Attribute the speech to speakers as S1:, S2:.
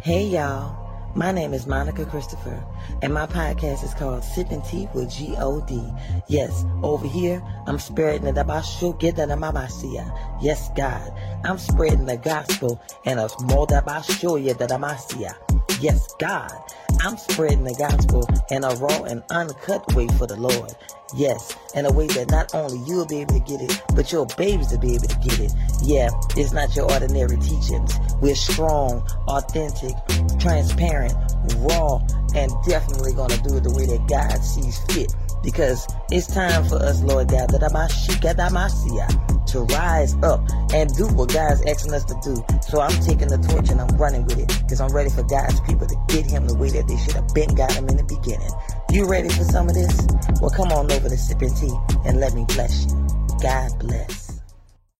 S1: Hey y'all, my name is Monica Christopher, and my podcast is called Sipping Tea with G-O-D. Yes, over here, I'm spreading the dabasho get the mamasia. Yes, God, I'm spreading the gospel and a more dabasho yet the damasia. Yes, God, I'm spreading the gospel in a raw and uncut way for the Lord. Yes, in a way that not only you'll be able to get it, but your babies will be able to get it. Yeah, it's not your ordinary teachings. We're strong, authentic, transparent, raw, and definitely going to do it the way that God sees fit. Because it's time for us, Lord God, to rise up and do what God's asking us to do. So I'm taking the torch and I'm running with it because I'm ready for God's people to get him the way that they should have been got him in the beginning. You ready for some of this? Well, come on over to Sipping Tea and let me bless you. God bless.